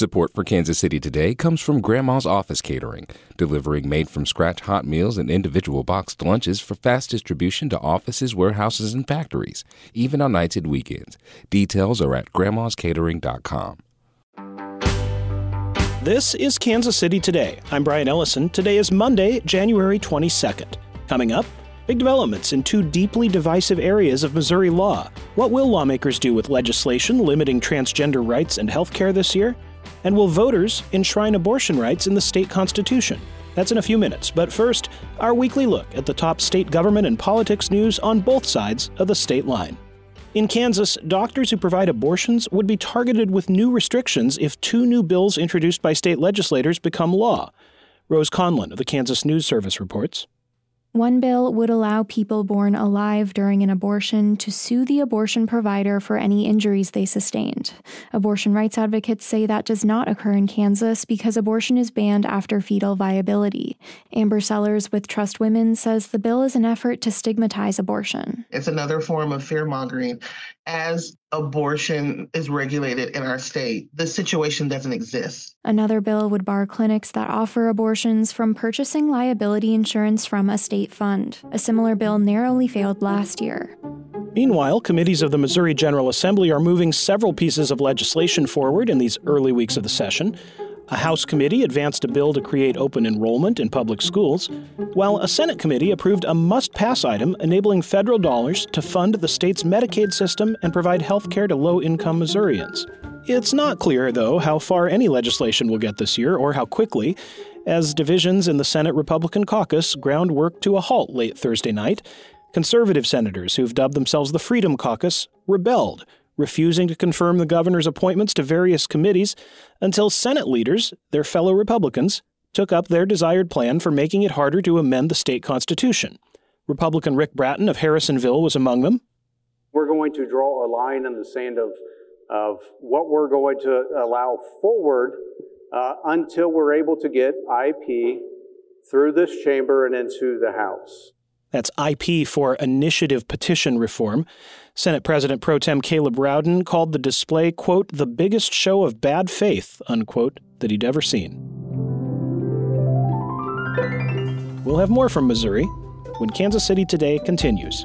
Support for Kansas City Today comes from Grandma's Office Catering, delivering made from scratch hot meals and individual boxed lunches for fast distribution to offices, warehouses, and factories, even on nights and weekends. Details are at grandmascatering.com. This is Kansas City Today. I'm Brian Ellison. Today is Monday, January 22nd. Coming up, big developments in two deeply divisive areas of Missouri law. What will lawmakers do with legislation limiting transgender rights and health care this year? And will voters enshrine abortion rights in the state constitution? That's in a few minutes, but first, our weekly look at the top state government and politics news on both sides of the state line. In Kansas, doctors who provide abortions would be targeted with new restrictions if two new bills introduced by state legislators become law. Rose Conlon of the Kansas News Service reports. One bill would allow people born alive during an abortion to sue the abortion provider for any injuries they sustained. Abortion rights advocates say that does not occur in Kansas because abortion is banned after fetal viability. Amber Sellers with Trust Women says the bill is an effort to stigmatize abortion. It's another form of fear mongering as abortion is regulated in our state, the situation doesn't exist. Another bill would bar clinics that offer abortions from purchasing liability insurance from a state fund. A similar bill narrowly failed last year. Meanwhile, committees of the Missouri General Assembly are moving several pieces of legislation forward in these early weeks of the session. A House committee advanced a bill to create open enrollment in public schools, while a Senate committee approved a must pass item enabling federal dollars to fund the state's Medicaid system and provide health care to low income Missourians. It's not clear, though, how far any legislation will get this year or how quickly, as divisions in the Senate Republican caucus ground work to a halt late Thursday night. Conservative senators who've dubbed themselves the Freedom Caucus rebelled refusing to confirm the governor's appointments to various committees until Senate leaders, their fellow Republicans, took up their desired plan for making it harder to amend the state constitution. Republican Rick Brattin of Harrisonville was among them. We're going to draw a line in the sand of, of what we're going to allow forward uh, until we're able to get IP through this chamber and into the House. That's IP for Initiative Petition Reform. Senate President Pro Tem Caleb Rowden called the display, quote, the biggest show of bad faith, unquote, that he'd ever seen. We'll have more from Missouri when Kansas City Today continues.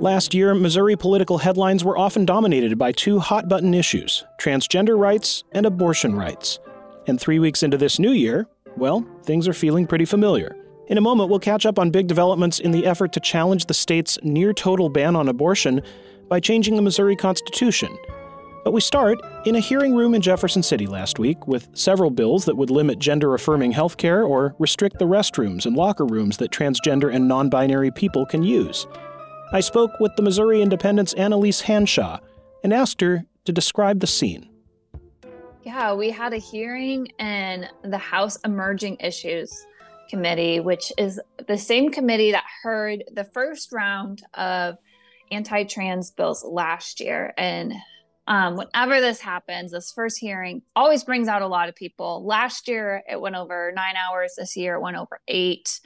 Last year, Missouri political headlines were often dominated by two hot button issues transgender rights and abortion rights. And three weeks into this new year, well, things are feeling pretty familiar. In a moment, we'll catch up on big developments in the effort to challenge the state's near total ban on abortion by changing the Missouri Constitution. But we start in a hearing room in Jefferson City last week with several bills that would limit gender affirming health care or restrict the restrooms and locker rooms that transgender and non binary people can use. I spoke with the Missouri Independent's Annalise Hanshaw and asked her to describe the scene. Yeah, we had a hearing in the House Emerging Issues Committee, which is the same committee that heard the first round of anti trans bills last year. And um, whenever this happens, this first hearing always brings out a lot of people. Last year, it went over nine hours. This year, it went over eight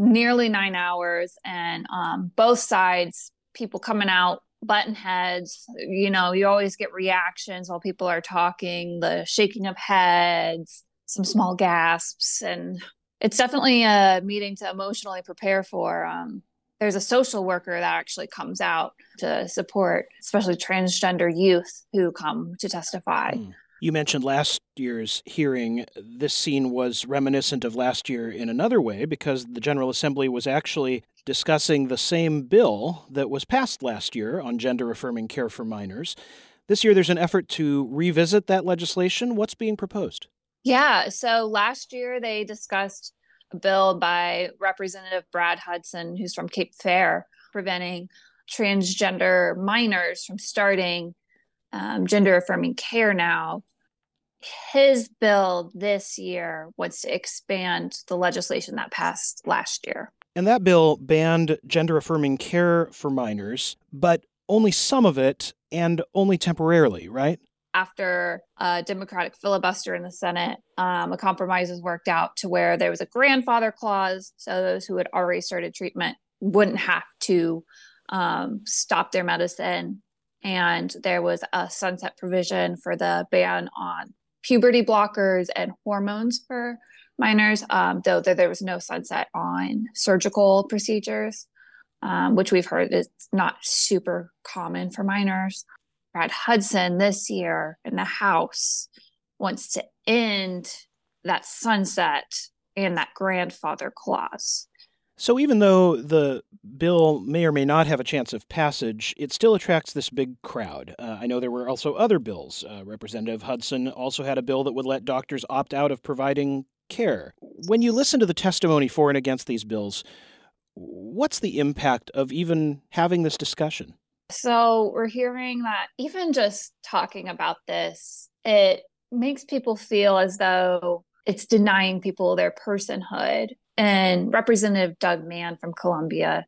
nearly nine hours and um, both sides people coming out button heads you know you always get reactions while people are talking the shaking of heads some small gasps and it's definitely a meeting to emotionally prepare for um, there's a social worker that actually comes out to support especially transgender youth who come to testify mm. You mentioned last year's hearing. This scene was reminiscent of last year in another way because the General Assembly was actually discussing the same bill that was passed last year on gender affirming care for minors. This year, there's an effort to revisit that legislation. What's being proposed? Yeah, so last year they discussed a bill by Representative Brad Hudson, who's from Cape Fair, preventing transgender minors from starting um, gender affirming care now. His bill this year was to expand the legislation that passed last year. And that bill banned gender affirming care for minors, but only some of it and only temporarily, right? After a Democratic filibuster in the Senate, um, a compromise was worked out to where there was a grandfather clause. So those who had already started treatment wouldn't have to um, stop their medicine. And there was a sunset provision for the ban on puberty blockers and hormones for minors, um, though there, was no sunset on surgical procedures, um, which we've heard is not super common for minors. Brad Hudson this year in the House wants to end that sunset and that grandfather clause. So even though the bill may or may not have a chance of passage, it still attracts this big crowd. Uh, I know there were also other bills. Uh, Representative Hudson also had a bill that would let doctors opt out of providing care. When you listen to the testimony for and against these bills, what's the impact of even having this discussion? So, we're hearing that even just talking about this, it makes people feel as though it's denying people their personhood. And Representative Doug Mann from Columbia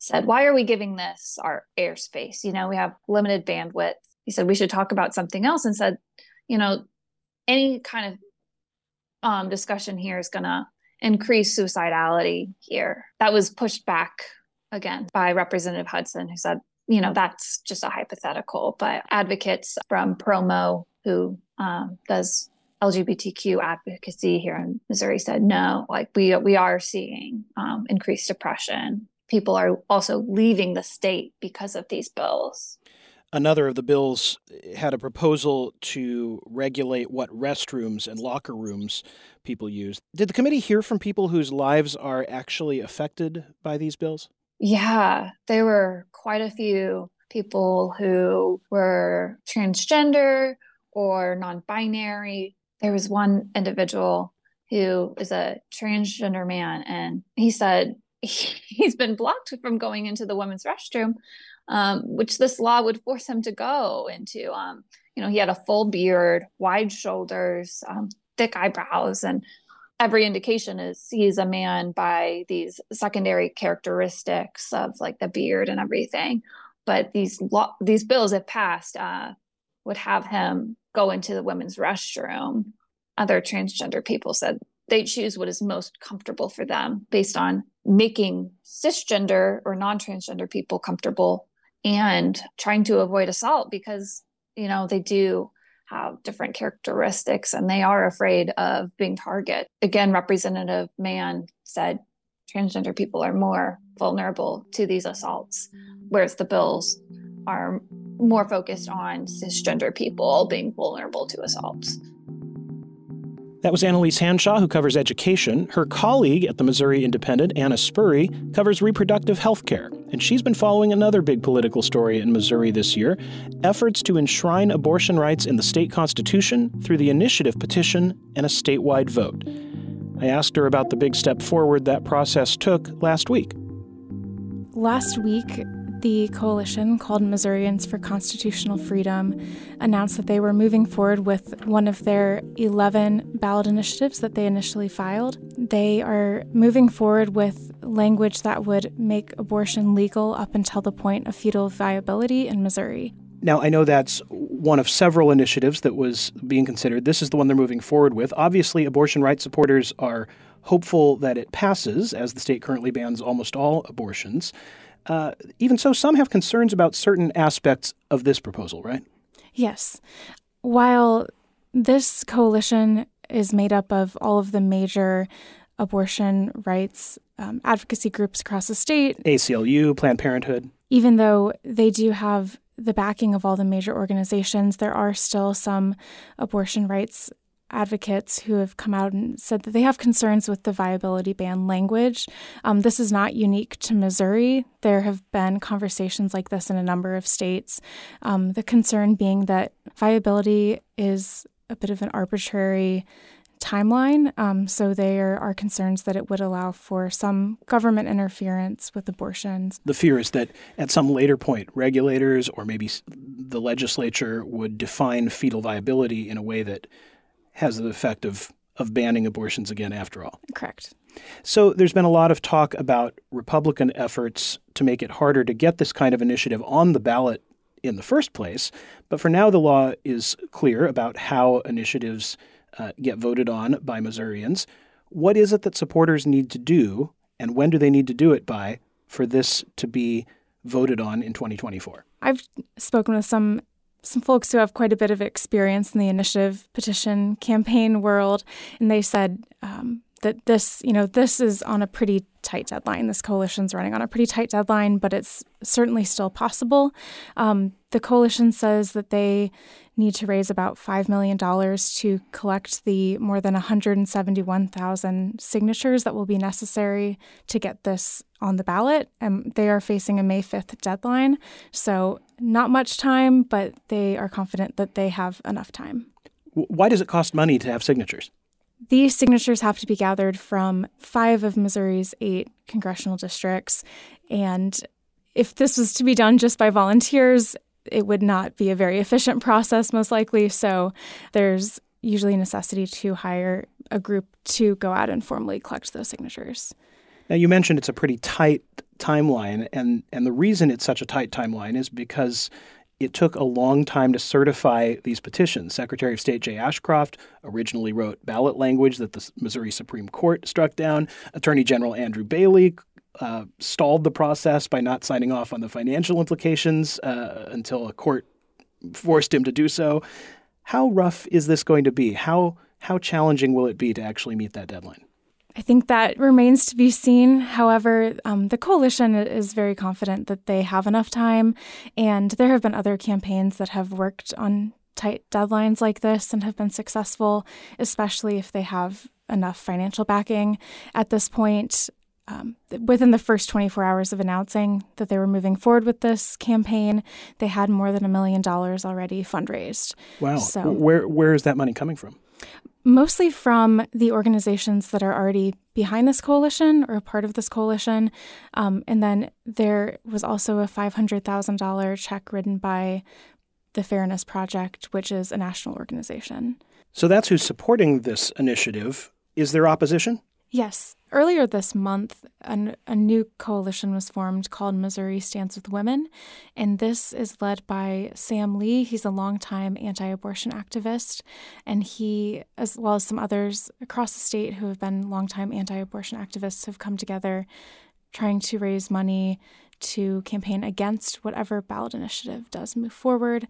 said, Why are we giving this our airspace? You know, we have limited bandwidth. He said, We should talk about something else and said, You know, any kind of um, discussion here is going to increase suicidality here. That was pushed back again by Representative Hudson, who said, you know, that's just a hypothetical. But advocates from Promo, who um, does LGBTQ advocacy here in Missouri, said no. Like we we are seeing um, increased depression. People are also leaving the state because of these bills. Another of the bills had a proposal to regulate what restrooms and locker rooms people use. Did the committee hear from people whose lives are actually affected by these bills? Yeah, there were quite a few people who were transgender or non binary. There was one individual who is a transgender man, and he said he's been blocked from going into the women's restroom um, which this law would force him to go into. Um, you know, he had a full beard, wide shoulders, um, thick eyebrows, and every indication is he's a man by these secondary characteristics of like the beard and everything. But these law, these bills, if passed, uh, would have him go into the women's restroom. Other transgender people said they choose what is most comfortable for them based on making cisgender or non-transgender people comfortable and trying to avoid assault because you know they do have different characteristics and they are afraid of being target again representative Mann said transgender people are more vulnerable to these assaults whereas the bills are more focused on cisgender people being vulnerable to assaults that was Annalise Hanshaw, who covers education. Her colleague at the Missouri Independent, Anna Spoerre, covers reproductive health care. And she's been following another big political story in Missouri this year efforts to enshrine abortion rights in the state constitution through the initiative petition and a statewide vote. I asked her about the big step forward that process took last week. Last week, the coalition called Missourians for Constitutional Freedom announced that they were moving forward with one of their 11 ballot initiatives that they initially filed. They are moving forward with language that would make abortion legal up until the point of fetal viability in Missouri. Now, I know that's one of several initiatives that was being considered. This is the one they're moving forward with. Obviously, abortion rights supporters are hopeful that it passes, as the state currently bans almost all abortions. Uh, even so, some have concerns about certain aspects of this proposal, right? Yes. While this coalition is made up of all of the major abortion rights um, advocacy groups across the state, ACLU, Planned Parenthood. Even though they do have the backing of all the major organizations, there are still some abortion rights advocates who have come out and said that they have concerns with the viability ban language. Um, this is not unique to Missouri. There have been conversations like this in a number of states. Um, the concern being that viability is a bit of an arbitrary timeline. Um, so there are concerns that it would allow for some government interference with abortions. The fear is that at some later point, regulators or maybe the legislature would define fetal viability in a way that has the effect of of banning abortions again after all. Correct. So there's been a lot of talk about Republican efforts to make it harder to get this kind of initiative on the ballot in the first place. But for now, the law is clear about how initiatives uh, get voted on by Missourians. What is it that supporters need to do, and when do they need to do it by for this to be voted on in 2024? I've spoken with some some folks who have quite a bit of experience in the initiative petition campaign world, and they said um, that this, you know, this is on a pretty tight deadline. This coalition's running on a pretty tight deadline, but it's certainly still possible. Um, the coalition says that they need to raise about $5 million to collect the more than 171,000 signatures that will be necessary to get this on the ballot. And they are facing a May 5th deadline. So, not much time, but they are confident that they have enough time. Why does it cost money to have signatures? These signatures have to be gathered from five of Missouri's eight congressional districts. And if this was to be done just by volunteers, it would not be a very efficient process, most likely. So there's usually a necessity to hire a group to go out and formally collect those signatures. Now, you mentioned it's a pretty tight timeline, and, and the reason it's such a tight timeline is because it took a long time to certify these petitions. Secretary of State Jay Ashcroft originally wrote ballot language that the Missouri Supreme Court struck down. Attorney General Andrew Bailey uh, stalled the process by not signing off on the financial implications uh, until a court forced him to do so. How rough is this going to be? How how challenging will it be to actually meet that deadline? I think that remains to be seen. However, um, the coalition is very confident that they have enough time, and there have been other campaigns that have worked on tight deadlines like this and have been successful, especially if they have enough financial backing. At this point, um, within the first 24 hours of announcing that they were moving forward with this campaign, they had more than a million dollars already fundraised. Wow! So where where is that money coming from? Mostly from the organizations that are already behind this coalition or a part of this coalition. Um, and then there was also a $500,000 check written by the Fairness Project, which is a national organization. So that's who's supporting this initiative. Is there opposition? Yes. Earlier this month, an, a new coalition was formed called Missouri Stands with Women. And this is led by Sam Lee. He's a longtime anti abortion activist. And he, as well as some others across the state who have been longtime anti abortion activists, have come together trying to raise money to campaign against whatever ballot initiative does move forward.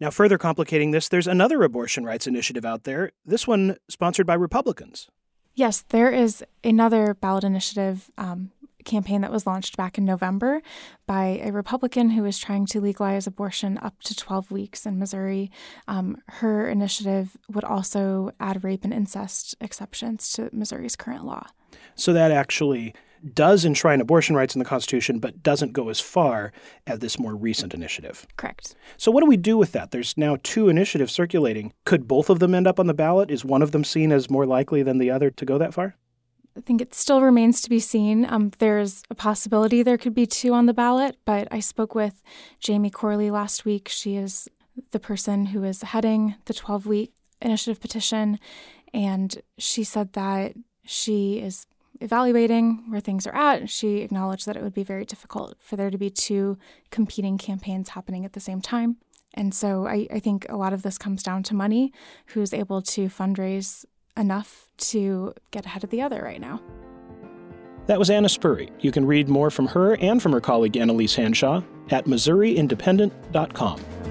Now, further complicating this, there's another abortion rights initiative out there, this one sponsored by Republicans. Yes, there is another ballot initiative um, campaign that was launched back in November by a Republican who is trying to legalize abortion up to 12 weeks in Missouri. Um, her initiative would also add rape and incest exceptions to Missouri's current law. So that actually does enshrine abortion rights in the Constitution, but doesn't go as far as this more recent initiative. Correct. So, what do we do with that? There's now two initiatives circulating. Could both of them end up on the ballot? Is one of them seen as more likely than the other to go that far? I think it still remains to be seen. Um, there's a possibility there could be two on the ballot, but I spoke with Jamie Corley last week. She is the person who is heading the 12 week initiative petition, and she said that she is evaluating where things are at, she acknowledged that it would be very difficult for there to be two competing campaigns happening at the same time. And so I, I think a lot of this comes down to money, who's able to fundraise enough to get ahead of the other right now. That was Anna Spoerre. You can read more from her and from her colleague Annalise Hanshaw at MissouriIndependent.com.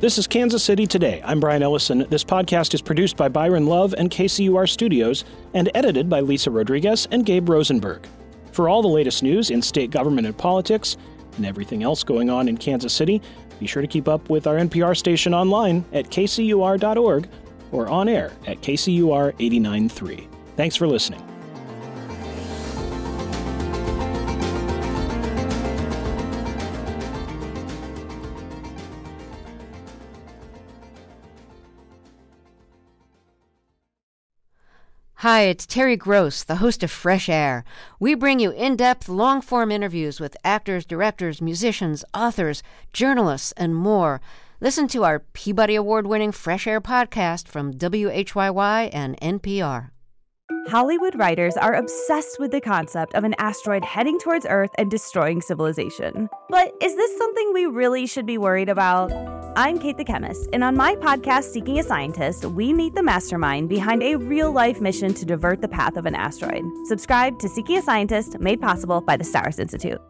This is Kansas City Today. I'm Brian Ellison. This podcast is produced by Byron Love and KCUR Studios and edited by Lisa Rodriguez and Gabe Rosenberg. For all the latest news in state government and politics and everything else going on in Kansas City, be sure to keep up with our NPR station online at kcur.org or on air at KCUR 89.3. Thanks for listening. Hi, it's Terry Gross, the host of Fresh Air. We bring you in depth, long form interviews with actors, directors, musicians, authors, journalists, and more. Listen to our Peabody Award winning Fresh Air podcast from WHYY and NPR. Hollywood writers are obsessed with the concept of an asteroid heading towards Earth and destroying civilization. But is this something we really should be worried about? I'm Kate the Chemist, and on my podcast, Seeking a Scientist, we meet the mastermind behind a real life mission to divert the path of an asteroid. Subscribe to Seeking a Scientist, made possible by the STARS Institute.